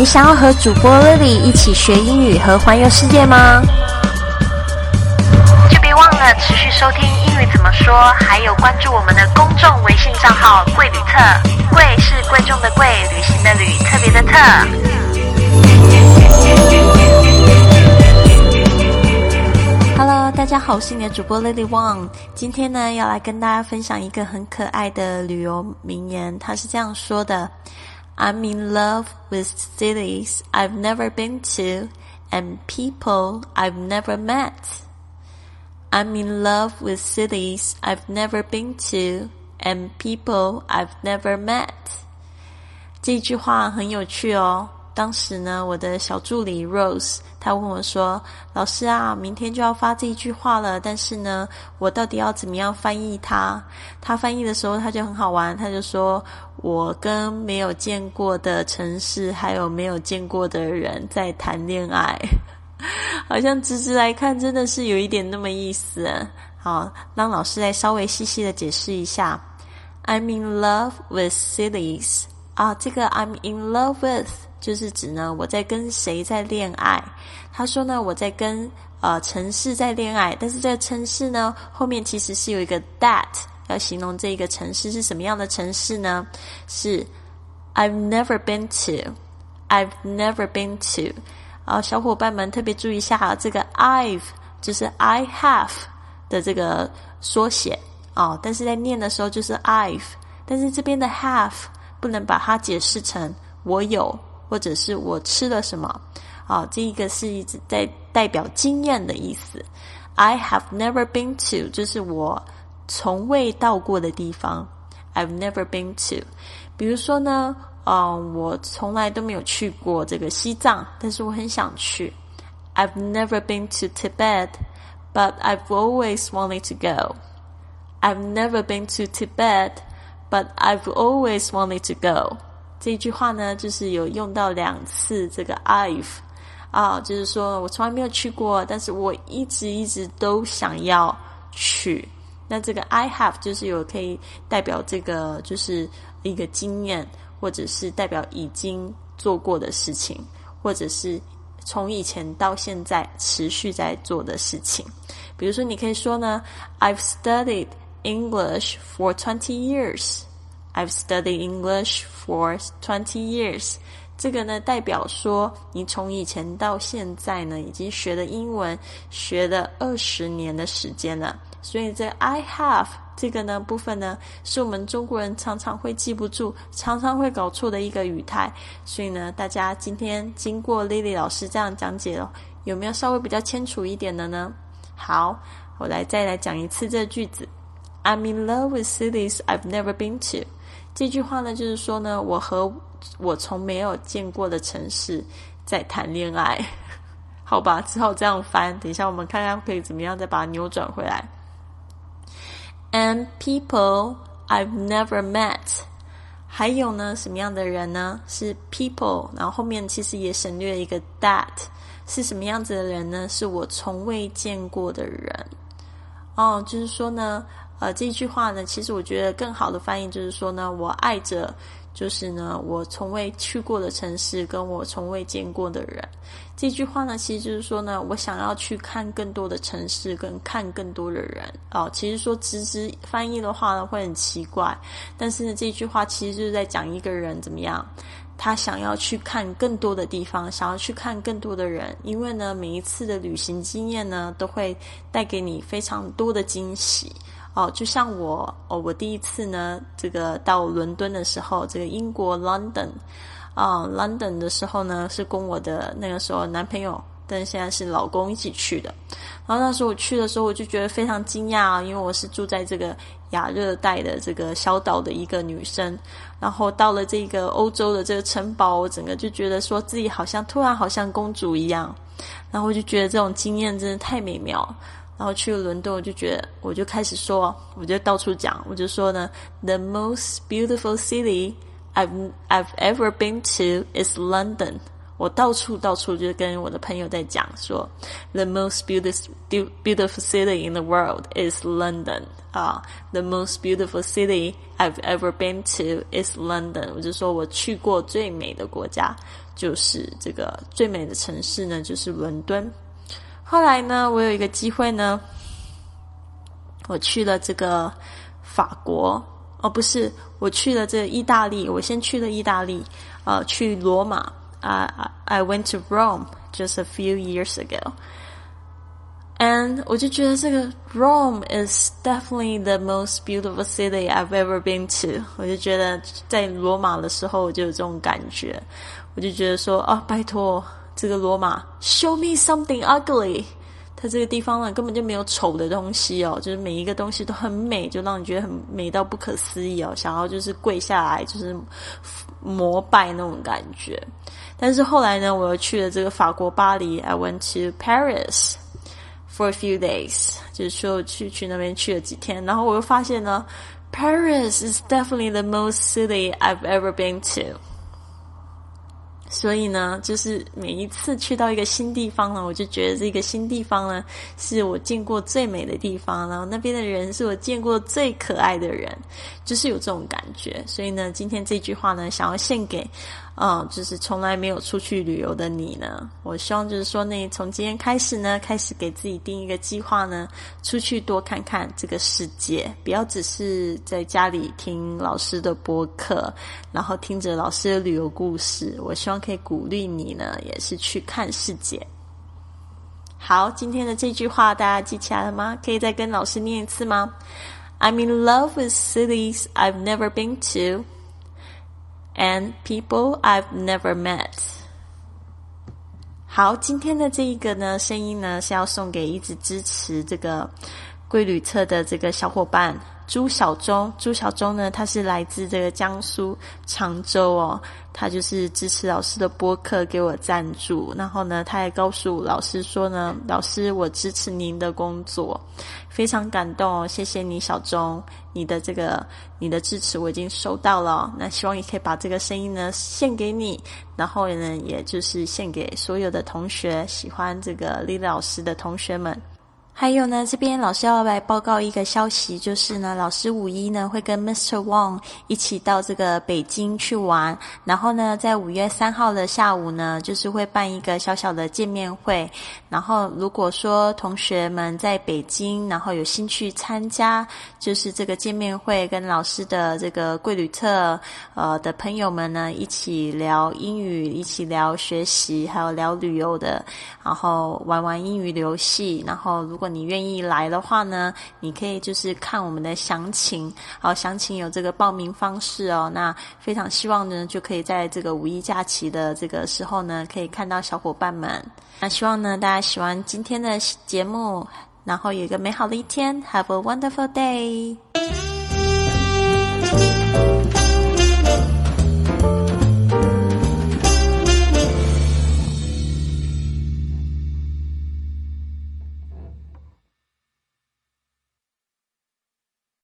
你想要和主播 Lily 一起学英语和环游世界吗？就别忘了持续收听英语怎么说，还有关注我们的公众微信账号“贵旅特”。贵是贵重的贵，旅行的旅，特别的特。Hello，大家好，我是你的主播 Lily Wang。今天呢，要来跟大家分享一个很可爱的旅游名言，它是这样说的。I'm in love with cities I've never been to and people I've never met. I'm in love with cities I've never been to and people I've never met. 这句话很有趣哦。 当时呢，我的小助理 Rose，他问我说：“老师啊，明天就要发这一句话了，但是呢，我到底要怎么样翻译它？”他翻译的时候，他就很好玩，他就说：“我跟没有见过的城市，还有没有见过的人在谈恋爱。”好像直直来看，真的是有一点那么意思。好，让老师来稍微细细的解释一下。I'm in love with cities 啊，这个 I'm in love with。就是指呢，我在跟谁在恋爱？他说呢，我在跟呃城市在恋爱，但是这个城市呢，后面其实是有一个 that 要形容这一个城市是什么样的城市呢？是 I've never been to，I've never been to。啊，小伙伴们特别注意一下，这个 I've 就是 I have 的这个缩写哦，但是在念的时候就是 I've，但是这边的 have 不能把它解释成我有。或者是我吃了什么？啊，这一个是一直在代表经验的意思。I have never been to，就是我从未到过的地方。I've never been to。比如说呢，嗯，我从来都没有去过这个西藏，但是我很想去。I've never been to Tibet，but I've always wanted to go. I've never been to Tibet，but I've always wanted to go. 这一句话呢，就是有用到两次这个 I've 啊，就是说我从来没有去过，但是我一直一直都想要去。那这个 I have 就是有可以代表这个就是一个经验，或者是代表已经做过的事情，或者是从以前到现在持续在做的事情。比如说，你可以说呢，I've studied English for twenty years。I've studied English for twenty years。这个呢，代表说你从以前到现在呢，已经学了英文学了二十年的时间了。所以这 I have 这个呢部分呢，是我们中国人常常会记不住、常常会搞错的一个语态。所以呢，大家今天经过 Lily 老师这样讲解了，有没有稍微比较清楚一点的呢？好，我来再来讲一次这句子：I'm in love with cities I've never been to。这句话呢，就是说呢，我和我从没有见过的城市在谈恋爱，好吧，只好这样翻。等一下，我们看看可以怎么样再把它扭转回来。And people I've never met，还有呢，什么样的人呢？是 people，然后后面其实也省略一个 that，是什么样子的人呢？是我从未见过的人。哦，就是说呢。呃，这句话呢，其实我觉得更好的翻译就是说呢，我爱着，就是呢，我从未去过的城市，跟我从未见过的人。这句话呢，其实就是说呢，我想要去看更多的城市，跟看更多的人。哦，其实说直直翻译的话呢，会很奇怪。但是呢，这句话其实就是在讲一个人怎么样，他想要去看更多的地方，想要去看更多的人。因为呢，每一次的旅行经验呢，都会带给你非常多的惊喜。哦，就像我哦，我第一次呢，这个到伦敦的时候，这个英国 London 啊，London 的时候呢，是跟我的那个时候男朋友，但现在是老公一起去的。然后那时候我去的时候，我就觉得非常惊讶啊，因为我是住在这个亚热带的这个小岛的一个女生，然后到了这个欧洲的这个城堡，我整个就觉得说自己好像突然好像公主一样，然后我就觉得这种经验真的太美妙。然后去了伦敦，我就觉得，我就开始说，我就到处讲，我就说呢，The most beautiful city I've I've ever been to is London。 我到处到处就跟我的朋友在讲说，the most beautiful beautiful city in the world is London 啊，the most beautiful city I've ever been to is London。我就说我去过最美的国家就是这个最美的城市呢，就是伦敦。 后来呢，我有一个机会呢，我去了这个法国。哦，不是，我去了这意大利。我先去了意大利，呃，去罗马。啊，I went to Rome just a few years ago. And 我就觉得这个 Rome is definitely the most beautiful city I've ever been to。我就觉得在罗马的时候，我就有这种感觉。我就觉得说，啊，拜托， 这个罗马，show me something ugly。它这个地方呢，根本就没有丑的东西哦，就是每一个东西都很美，就让你觉得很美到不可思议哦，想要就是跪下来就是膜拜那种感觉。但是后来呢，我又去了这个法国巴黎，I went to Paris for a few days，就是说去去那边去了几天，然后我又发现呢，Paris is definitely the most city I've ever been to。所以呢，就是每一次去到一个新地方呢，我就觉得这个新地方呢，是我见过最美的地方，然后那边的人是我见过最可爱的人，就是有这种感觉。所以呢，今天这句话呢，想要献给。嗯，就是从来没有出去旅游的你呢，我希望就是说，那从今天开始呢，开始给自己定一个计划呢，出去多看看这个世界，不要只是在家里听老师的播客，然后听着老师的旅游故事。我希望可以鼓励你呢，也是去看世界。好，今天的这句话大家记起来了吗？可以再跟老师念一次吗？I'm in love with cities I've never been to. And people I've never met。好，今天的这一个呢，声音呢是要送给一直支持这个贵旅册的这个小伙伴。朱小忠，朱小忠呢，他是来自这个江苏常州哦，他就是支持老师的播客给我赞助，然后呢，他也告诉老师说呢，老师我支持您的工作，非常感动哦，谢谢你小钟，你的这个你的支持我已经收到了，那希望也可以把这个声音呢献给你，然后呢，也就是献给所有的同学，喜欢这个李老师的同学们。还有呢，这边老师要来报告一个消息，就是呢，老师五一呢会跟 Mr. Wang 一起到这个北京去玩，然后呢，在五月三号的下午呢，就是会办一个小小的见面会。然后如果说同学们在北京，然后有兴趣参加，就是这个见面会，跟老师的这个贵旅特呃的朋友们呢，一起聊英语，一起聊学习，还有聊旅游的，然后玩玩英语游戏，然后如果你愿意来的话呢，你可以就是看我们的详情，好，详情有这个报名方式哦。那非常希望呢，就可以在这个五一假期的这个时候呢，可以看到小伙伴们。那希望呢，大家喜欢今天的节目，然后有一个美好的一天，Have a wonderful day。